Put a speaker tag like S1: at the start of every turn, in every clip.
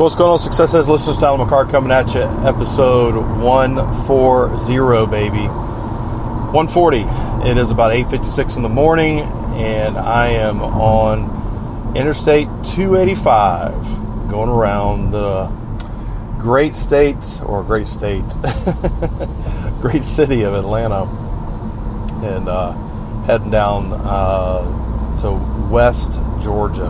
S1: So what's going on, Success Edge listeners? Tyler McCart coming at you, episode 140, baby. 140. It is about 8.56 in the morning, and I am on Interstate 285, going around the great state, or great state, great city of Atlanta, and uh, heading down uh, to West Georgia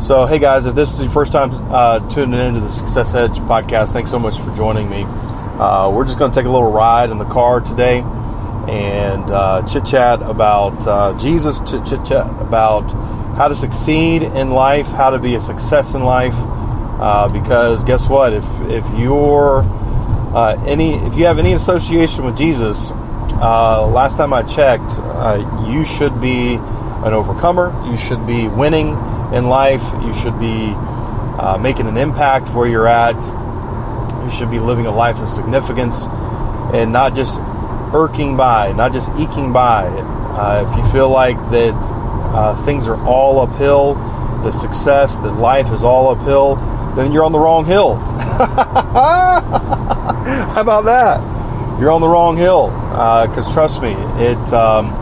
S1: so, hey guys, if this is your first time uh, tuning into the Success Edge podcast, thanks so much for joining me. Uh, we're just going to take a little ride in the car today and uh, chit chat about uh, Jesus, chit chat about how to succeed in life, how to be a success in life. Uh, because guess what? If if you're uh, any if you have any association with Jesus, last time I checked, you should be an overcomer. You should be winning in life. You should be uh, making an impact where you're at. You should be living a life of significance and not just irking by, not just eking by. Uh, if you feel like that uh, things are all uphill, the success, that life is all uphill, then you're on the wrong hill. How about that? You're on the wrong hill. Because uh, trust me, it. Um,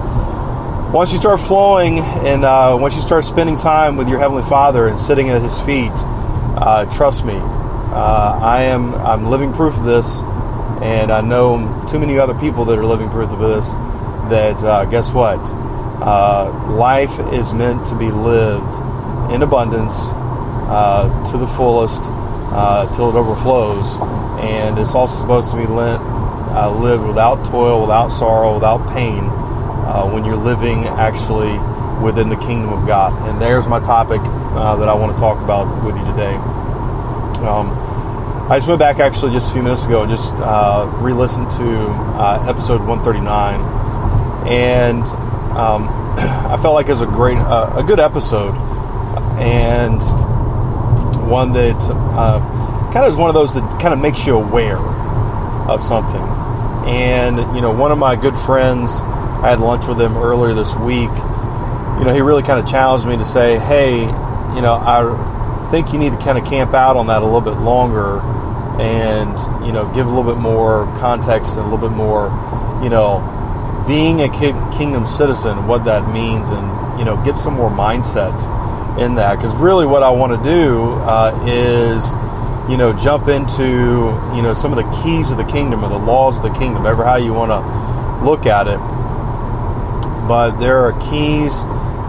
S1: once you start flowing and uh, once you start spending time with your heavenly Father and sitting at His feet, uh, trust me, uh, I am I'm living proof of this, and I know too many other people that are living proof of this. That uh, guess what, uh, life is meant to be lived in abundance uh, to the fullest till it overflows, and it's also supposed to be lived without toil, without sorrow, without pain uh, when you're living actually within the kingdom of God. And there's my topic uh, that I want to talk about with you today. Um, I just went back actually just a few minutes ago and just uh, re-listened to uh, episode 139, and um, I felt like it was a great, uh, a good episode, and one that uh, kind of is one of those that kind of makes you aware of something. And you know, one of my good friends I had lunch with him earlier this week. You know, he really kind of challenged me to say, hey, you know, I think you need to kind of camp out on that a little bit longer and, you know, give a little bit more context and a little bit more, you know, being a kingdom citizen, what that means, and, you know, get some more mindset in that. Because really what I want to do uh, is, you know, jump into, you know, some of the keys of the kingdom or the laws of the kingdom, ever how you want to look at it but there are keys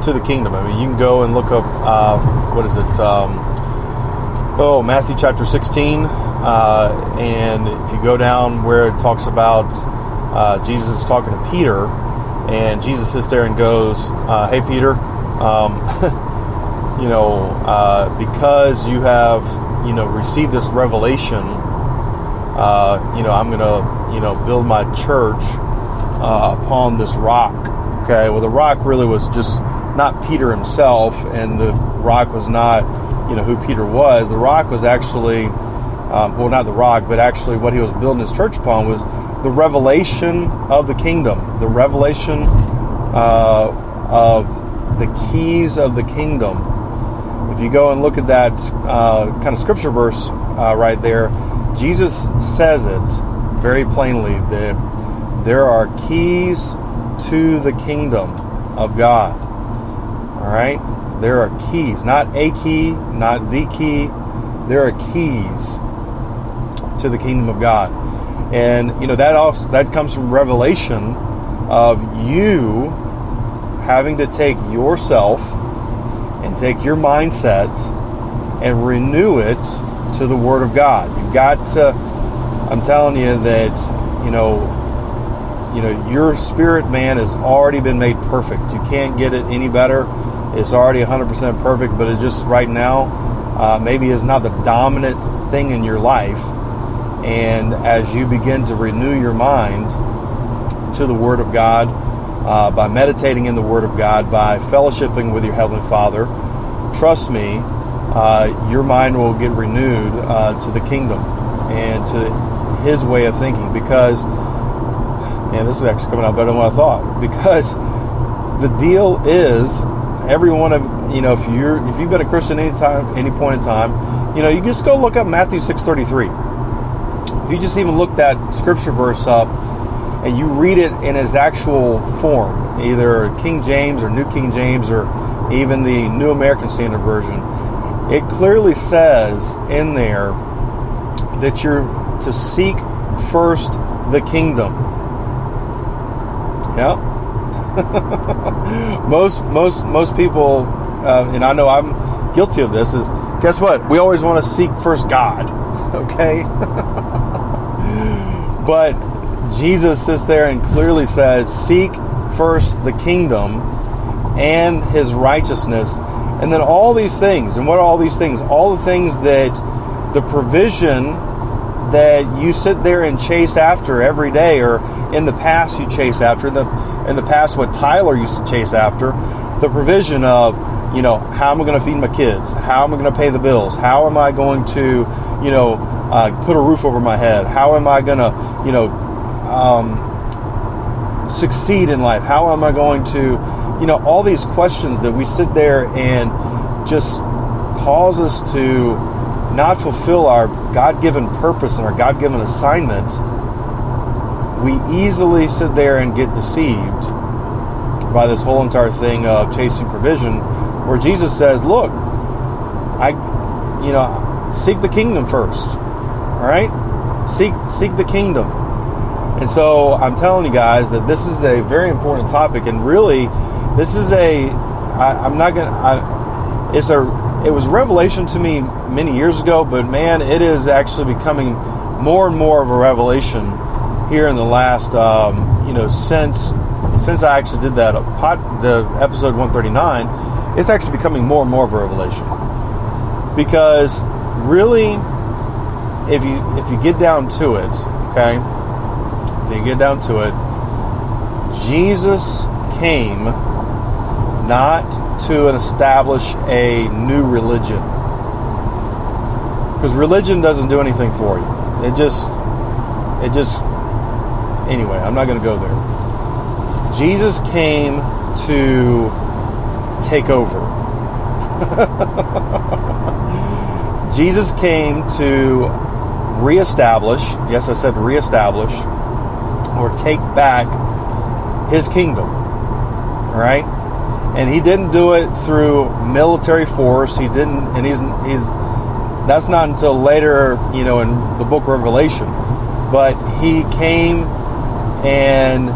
S1: to the kingdom. I mean, you can go and look up uh, what is it? Um, oh, Matthew chapter 16, uh, and if you go down where it talks about uh, Jesus talking to Peter, and Jesus sits there and goes, uh, "Hey, Peter." Um, you know, uh, because you have, you know, received this revelation, uh, you know, I'm going to, you know, build my church upon this rock Okay, well, the rock really was just not Peter himself, and the rock was not, you know, who Peter was. The rock was actually, um, well, not the rock, but actually what he was building his church upon was the revelation of the kingdom, the revelation uh, of the keys of the kingdom. If you go and look at that uh, kind of scripture verse uh, right there, Jesus says it very plainly that there are keys to the kingdom of God. All right? There are keys, not a key, not the key. There are keys to the kingdom of God. And you know that also that comes from revelation of you having to take yourself and take your mindset and renew it to the word of God. You've got to I'm telling you that you know you know, your spirit man has already been made perfect. You can't get it any better. It's already 100% perfect, but it just right now uh, maybe is not the dominant thing in your life. And as you begin to renew your mind to the Word of God, uh, by meditating in the Word of God, by fellowshipping with your Heavenly Father, trust me, uh, your mind will get renewed uh, to the kingdom and to His way of thinking. Because, man, this is actually coming out better than what I thought. Because the deal is, every one of you know, if you're if you've been a Christian any time, any point in time, you know, you just go look up Matthew six thirty three. If you just even look that scripture verse up and you read it in its actual form, either King James or New King James or even the New American Standard Version, it clearly says in there that you're to seek first the kingdom. Yeah. most most most people, uh, and I know I'm guilty of this. Is guess what? We always want to seek first God. Okay. but Jesus sits there and clearly says, Seek first the kingdom and his righteousness. And then all these things. And what are all these things? All the things that the provision that you sit there and chase after every day, or in the past you chase after, the, in the past what Tyler used to chase after, the provision of, you know, how am I going to feed my kids? How am I going to pay the bills? How am I going to, you know, uh, put a roof over my head? How am I going to, you know, um, succeed in life? How am I going to, you know, all these questions that we sit there and just cause us to not fulfill our God given purpose and our God given assignment, we easily sit there and get deceived by this whole entire thing of chasing provision, where Jesus says, Look, I, you know, seek the kingdom first. All right? Seek, seek the kingdom. And so I'm telling you guys that this is a very important topic, and really, this is a. I, I'm not gonna. I, it's a. It was revelation to me many years ago, but man, it is actually becoming more and more of a revelation here in the last, um, you know, since since I actually did that pod, the episode 139. It's actually becoming more and more of a revelation because really, if you if you get down to it, okay if you get down to it, Jesus came not to establish a new religion. Because religion doesn't do anything for you. It just, it just, anyway, I'm not going to go there. Jesus came to take over. Jesus came to reestablish, yes, I said reestablish, or take back his kingdom. All right? And he didn't do it through military force. He didn't and he's he's that's not until later, you know, in the book of Revelation. But he came and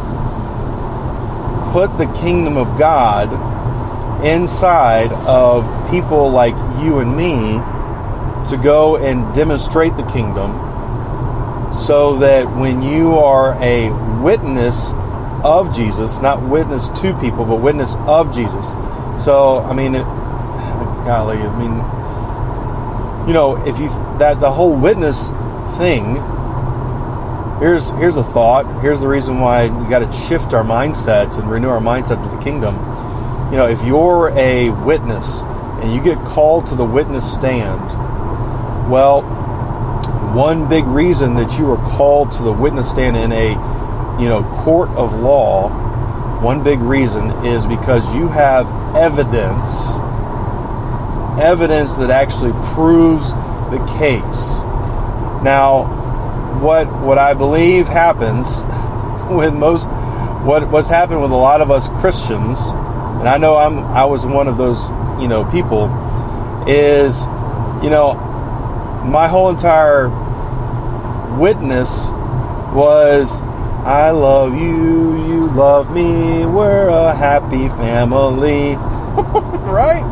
S1: put the kingdom of God inside of people like you and me to go and demonstrate the kingdom so that when you are a witness of Jesus, not witness to people, but witness of Jesus. So, I mean, it, golly, I mean, you know, if you that the whole witness thing. Here's here's a thought. Here's the reason why we got to shift our mindsets and renew our mindset to the kingdom. You know, if you're a witness and you get called to the witness stand, well, one big reason that you are called to the witness stand in a you know court of law one big reason is because you have evidence evidence that actually proves the case. Now what what i believe happens with most what what's happened with a lot of us christians and i know i'm i was one of those you know people is you know my whole entire witness was I love you, you love me, we're a happy family. right?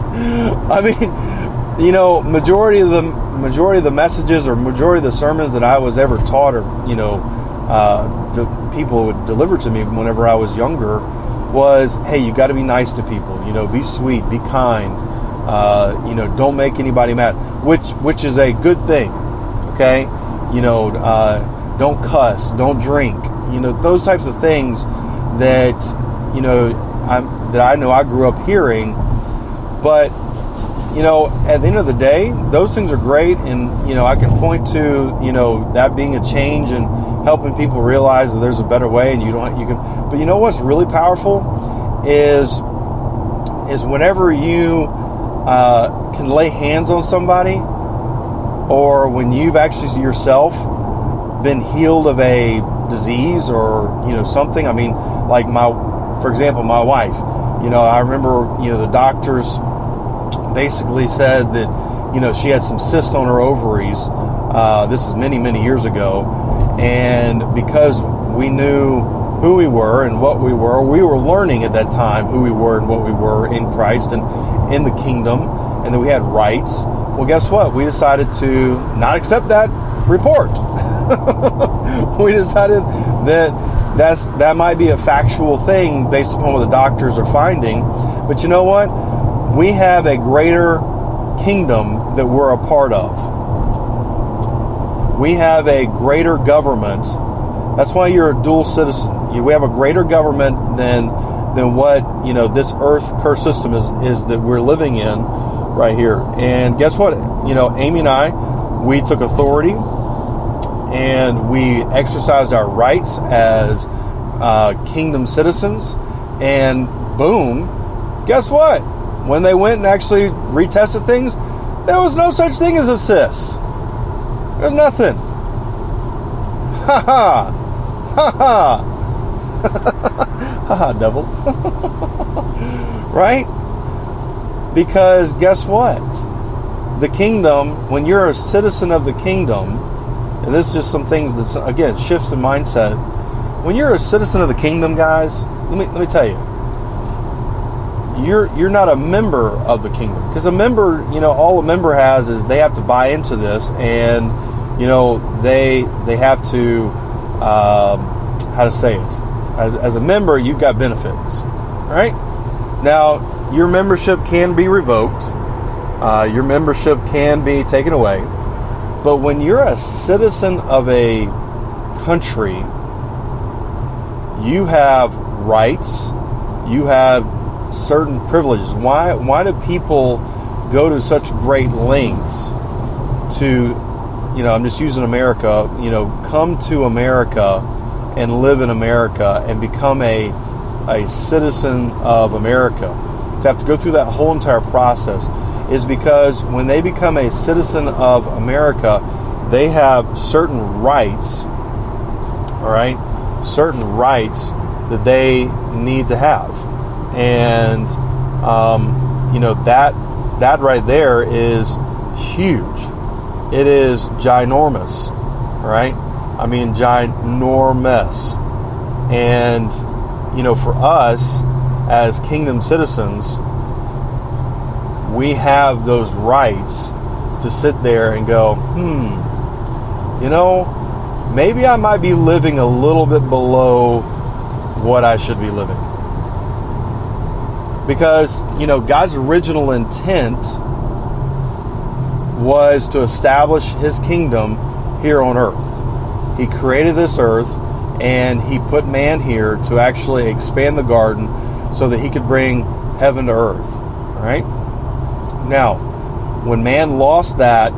S1: I mean, you know, majority of the majority of the messages or majority of the sermons that I was ever taught or, you know, uh, de- people would deliver to me whenever I was younger was, hey, you got to be nice to people. You know, be sweet, be kind. Uh, you know, don't make anybody mad, which which is a good thing. Okay, you know, uh, don't cuss, don't drink. You know, those types of things that you know I'm, that I know I grew up hearing. But you know, at the end of the day, those things are great, and you know, I can point to you know that being a change and helping people realize that there's a better way, and you don't you can. But you know what's really powerful is is whenever you uh, can lay hands on somebody, or when you've actually yourself been healed of a disease or you know something. I mean, like my, for example, my wife. You know, I remember you know the doctors basically said that you know she had some cysts on her ovaries. Uh, this is many many years ago, and because we knew who we were and what we were, we were learning at that time who we were and what we were in Christ and in the kingdom, and that we had rights. Well, guess what? We decided to not accept that report. we decided that that's that might be a factual thing based upon what the doctors are finding, but you know what? we have a greater kingdom that we're a part of. We have a greater government. That's why you're a dual citizen. We have a greater government than than what you know this earth curse system is is that we're living in right here. And guess what? You know, Amy and I, we took authority and we exercised our rights as uh, kingdom citizens. And boom, guess what? when they went and actually retested things, there was no such thing as a cyst. There's nothing. Ha ha. Ha ha. ha ha, devil. right? Because guess what? The kingdom, when you're a citizen of the kingdom, and this is just some things that, again, shifts in mindset. When you're a citizen of the kingdom, guys, let me, let me tell you, you're you're not a member of the kingdom. Because a member you know all a member has is they have to buy into this and you know they they have to um, how to say it? As, as a member you've got benefits right? Now your membership can be revoked. Uh, your membership can be taken away but when you're a citizen of a country you have rights you have certain privileges? Why why do people go to such great lengths to you know, I'm just using America, you know, come to America and live in America and become a a citizen of America. To have to go through that whole entire process is because when they become a citizen of America, they have certain rights, all right? Certain rights that they need to have and um, you know that that right there is huge. It is ginormous, right? I mean, ginormous. And you know, for us as kingdom citizens, we have those rights to sit there and go, hmm, you know, maybe I might be living a little bit below what I should be living because you know God's original intent was to establish his kingdom here on earth. He created this earth and he put man here to actually expand the garden so that he could bring heaven to earth, right? Now, when man lost that,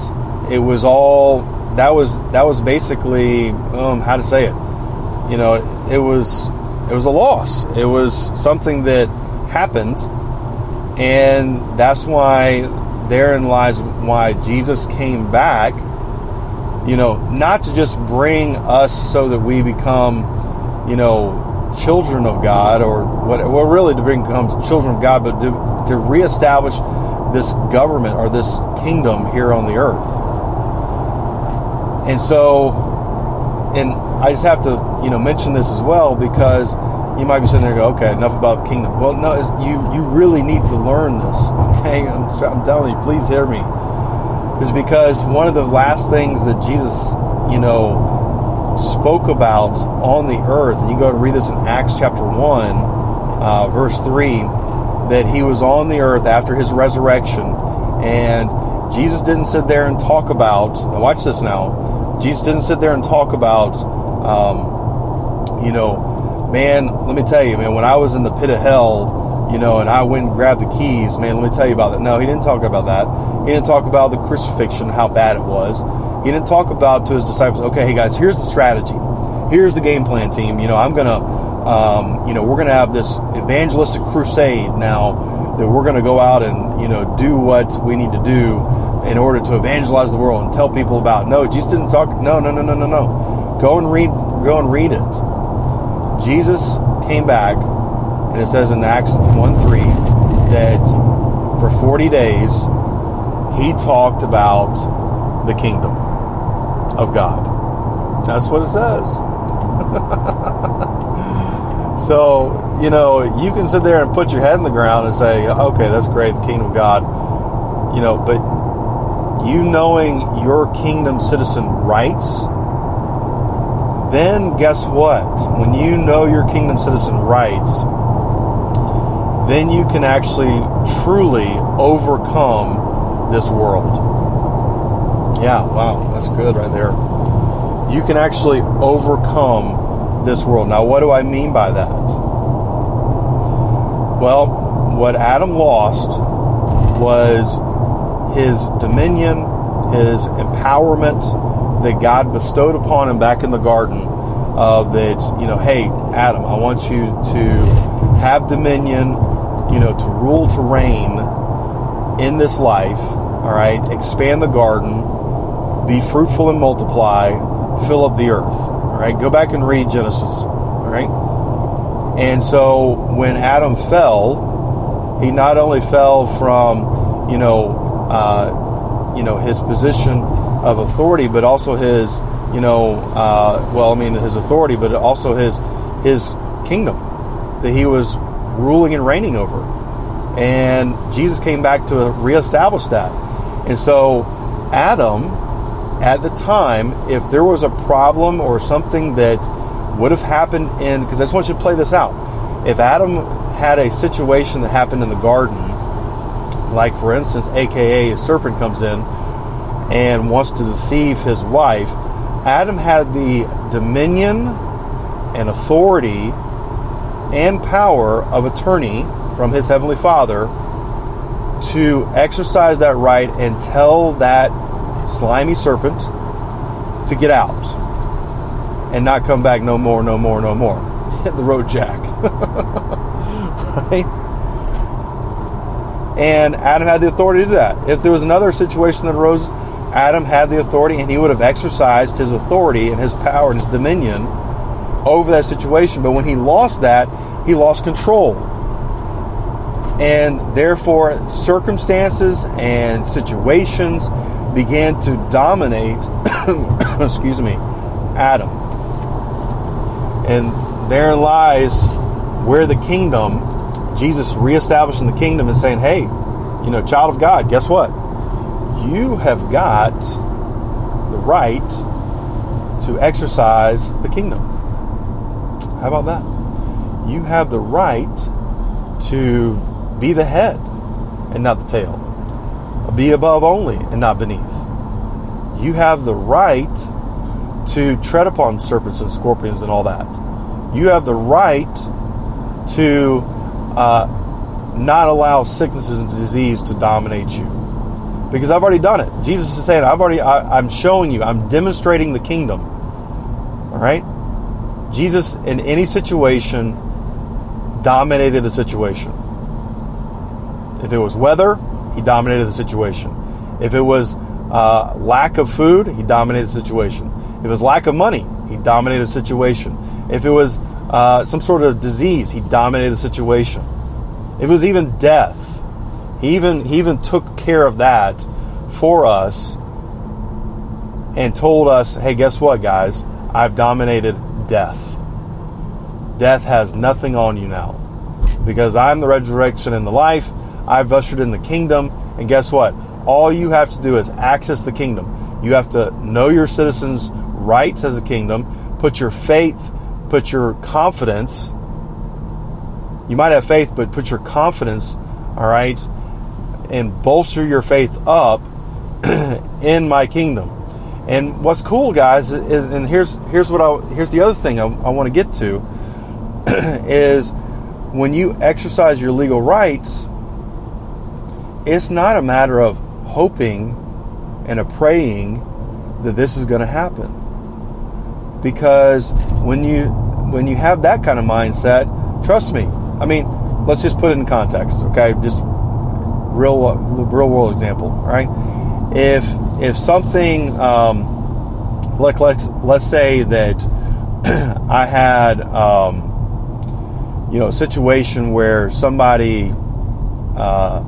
S1: it was all that was that was basically um, how to say it. You know, it was it was a loss. It was something that happened. And that's why therein lies why Jesus came back, you know, not to just bring us so that we become, you know, children of God or what, well, really to become children of God, but to, to reestablish this government or this kingdom here on the earth. And so, and I just have to, you know, mention this as well because you might be sitting there go, okay, enough about the kingdom. Well, no, you you really need to learn this. Okay, I'm, I'm telling you, please hear me. Is because one of the last things that Jesus, you know, spoke about on the earth, and you go and read this in Acts chapter 1, uh, verse 3, that he was on the earth after his resurrection, and Jesus didn't sit there and talk about, watch this now, Jesus didn't sit there and talk about, um, you know, man, let me tell you, man, when I was in the pit of hell, you know, and I went and grabbed the keys, man, let me tell you about that. No, he didn't talk about that. He didn't talk about the crucifixion, how bad it was. He didn't talk about to his disciples, okay, hey guys, here's the strategy. Here's the game plan, team. You know, I'm going to, um, you know, we're going to have this evangelistic crusade now that we're going to go out and, you know, do what we need to do in order to evangelize the world and tell people about. No, Jesus didn't talk. No, no, no, no, no, no. Go and read. Go and read it. Jesus came back, and it says in Acts one three that for forty days he talked about the kingdom of God. That's what it says. so, you know, you can sit there and put your head in the ground and say, okay, that's great, the kingdom of God. You know, but you knowing your kingdom citizen rights, then guess what? When you know your kingdom citizen rights, then you can actually truly overcome this world. Yeah, wow, that's good right there. You can actually overcome this world. Now, what do I mean by that? Well, what Adam lost was his dominion, his empowerment that God bestowed upon him back in the garden. Of that, you know, hey, Adam, I want you to have dominion, you know, to rule, to reign in this life. All right, expand the garden be fruitful and multiply, fill up the earth. All right, go back and read Genesis. All right, and so when Adam fell, he not only fell from you know uh, you know his position of authority, but also his you know uh, well, I mean his authority, but also his his kingdom that he was ruling and reigning over. And Jesus came back to reestablish that. And so Adam at the time, if there was a problem or something that would have happened in, because I just want you to play this out. If Adam had a situation that happened in the garden, like for instance, aka a serpent comes in and wants to deceive his wife, Adam had the dominion and authority and power of attorney from his heavenly father to exercise that right and tell that slimy serpent to get out and not come back no more, no more, no more. Hit the road, Jack. right? And Adam had the authority to do that. If there was another situation that arose, Adam had the authority and he would have exercised his authority and his power and his dominion over that situation. But when he lost that, he lost control. And therefore, circumstances and situations began to dominate, excuse me, Adam. And there lies where the kingdom, Jesus reestablishing the kingdom and saying, hey, you know, child of God, guess what? You have got the right to exercise the kingdom. How about that? You have the right to be the head and not the tail be above only and not beneath. You have the right to tread upon serpents and scorpions and all that. You have the right to uh, not allow sicknesses and disease to dominate you. Because I've already done it. Jesus is saying, I've already, I, I'm showing you, I'm demonstrating the kingdom. All right? Jesus, in any situation, dominated the situation. If it was weather, he dominated the situation. If it was uh, lack of food, he dominated the situation. If it was lack of money, he dominated the situation. If it was uh, some sort of disease, he dominated the situation. If it was even death, he even he even took care of that for us and told us, "Hey, guess what, guys? I've dominated death. Death has nothing on you now, because I'm the resurrection and the life." I've ushered in the kingdom. And guess what? All you have to do is access the kingdom. You have to know your citizens' rights as a kingdom, put your faith, put your confidence. You might have faith, but put your confidence, all right, and bolster your faith up in my kingdom. And what's cool, guys, is and here's here's what I here's the other thing I, I want to get to is when you exercise your legal rights, it's not a matter of hoping and a praying that this is going to happen. Because when you when you have that kind of mindset, trust me. I mean, let's just put it in context, okay? Just real real world example, right? If if something um, like let's let's say that I had um, you know a situation where somebody uh,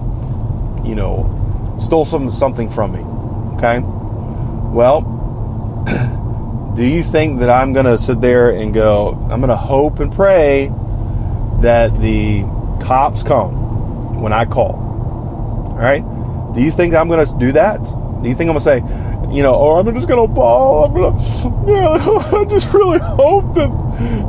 S1: you know stole some something from me, okay? Well, do you think that I'm going to sit there and go, I'm going to hope and pray that the cops come when I call? All right? Do you think I'm going to do that? Do you think I'm going to say, you know, or I'm just going to ball? I'm to, yeah, I just really hope that,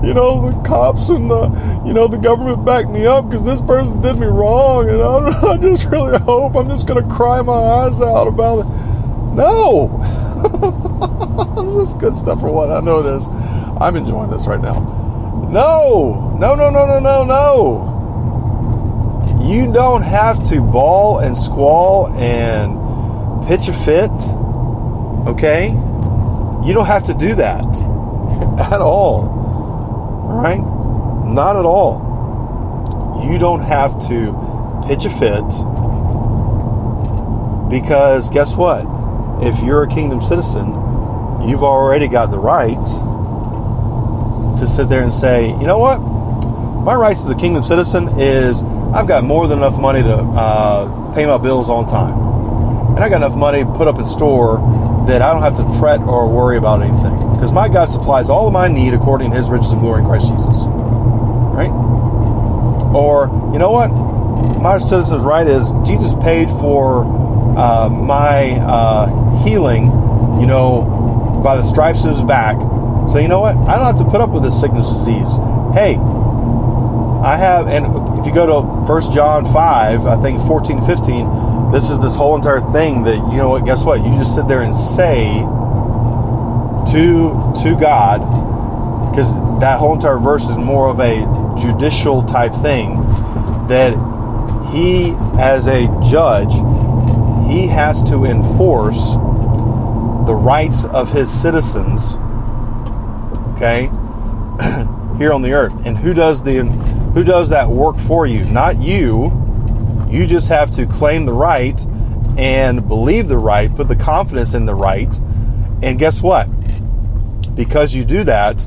S1: you know, the cops and the, you know, the government back me up because this person did me wrong. And I, I just really hope I'm just going to cry my eyes out about it. No! this is good stuff for what? I know it is. I'm enjoying this right now. No! No, no, no, no, no, no! You don't have to bawl and squall and pitch a fit, okay? You don't have to do that at all. Right? Not at all. You don't have to pitch a fit because guess what? if you're a kingdom citizen, you've already got the right to sit there and say, you know what? My rights as a kingdom citizen is I've got more than enough money to uh, pay my bills on time. And I got enough money put up in store that I don't have to fret or worry about anything. Because my God supplies all of my need according to his riches and glory in Christ Jesus. Right? Or, you know what? My citizen's right is Jesus paid for uh, my uh, healing, you know, by the stripes of his back. So you know what? I don't have to put up with this sickness disease. Hey, I have, and if you go to First John 5, I think 14, 15, this is this whole entire thing that, you know what, guess what? You just sit there and say to, to God, because that whole entire verse is more of a judicial type thing, that he, as a judge, he has to enforce the rights of his citizens okay here on the earth. And who does the who does that work for you? Not you. You just have to claim the right and believe the right put the confidence in the right and guess what because you do that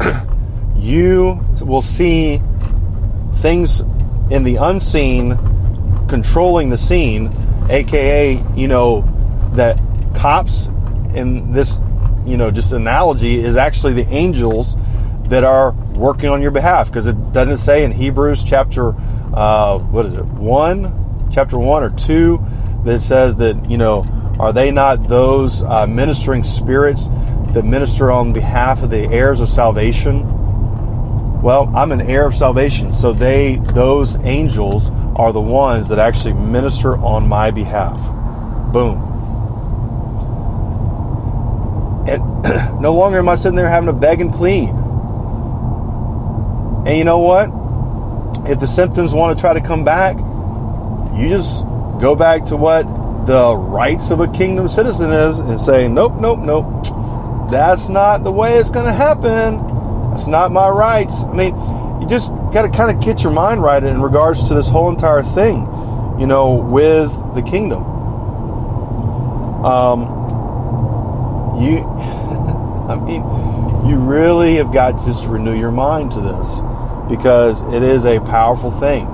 S1: you will see things in the unseen controlling the scene aka you know that cops in this you know just analogy is actually the angels that are working on your behalf. Because it doesn't say in hebrews chapter uh, what is it one chapter one or two that says that you know are they not those uh, ministering spirits that minister on behalf of the heirs of salvation well i'm an heir of salvation so they those angels are the ones that actually minister on my behalf. Boom. And no longer am I sitting there having to beg and plead. And you know what? If the symptoms want to try to come back, you just go back to what the rights of a kingdom citizen is and say, nope, nope, nope. That's not the way it's going to happen. That's not my rights. I mean, you just got to kind of get your mind right in regards to this whole entire thing, you know, with the kingdom. Um, you, I mean, you really have got to just renew your mind to this because it is a powerful thing.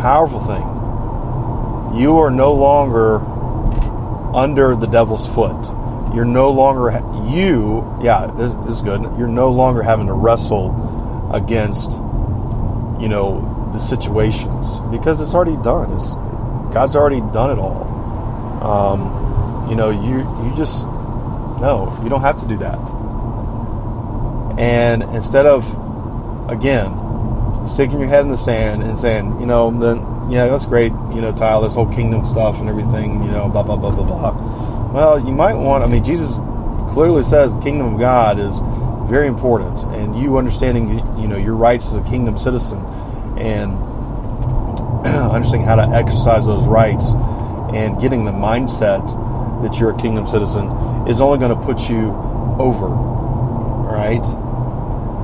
S1: Powerful thing. You are no longer under the devil's foot. You're no longer, you, yeah, this, is good. You're no longer having to wrestle against you know the situations because it's already done. It's God's already done it all. Um, you know, you you just no, you don't have to do that. And instead of, again, sticking your head in the sand and saying, you know, then yeah, that's great, you know, Tyler, this whole kingdom stuff and everything, you know, blah blah blah blah blah. Well, you might want. I mean, Jesus clearly says the kingdom of God is very important, and you understanding, you know, your rights as a kingdom citizen, and understanding how to exercise those rights, and getting the mindset that you're a kingdom citizen is only going to put you over, right?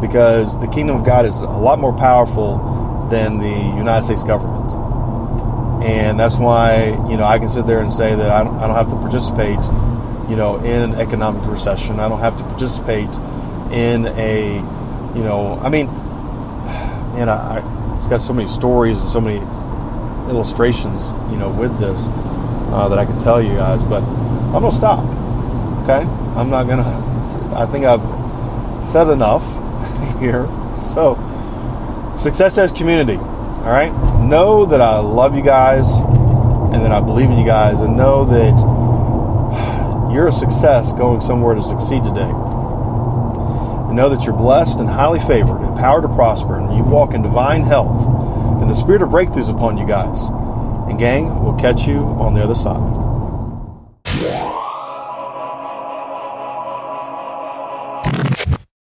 S1: because the kingdom of God is a lot more powerful than the United States government. And that's why, you know, I can sit there and say that I don't, I don't have to participate, you know, in an economic recession. I don't have to participate in a, you know, I mean, man, I, I've got so many stories and so many illustrations, you know, with this uh, that I can tell you guys, but I'm going to stop. Okay? I'm not going to, I think I've said enough here. So, Success Edge community. All right. Know that I love you guys and that I believe in you guys, and know that you're a success going somewhere to succeed today. And know that you're blessed and highly favored, empowered to prosper, and you walk in divine health and the spirit of breakthroughs upon you guys. And, gang, we'll catch you on the other side.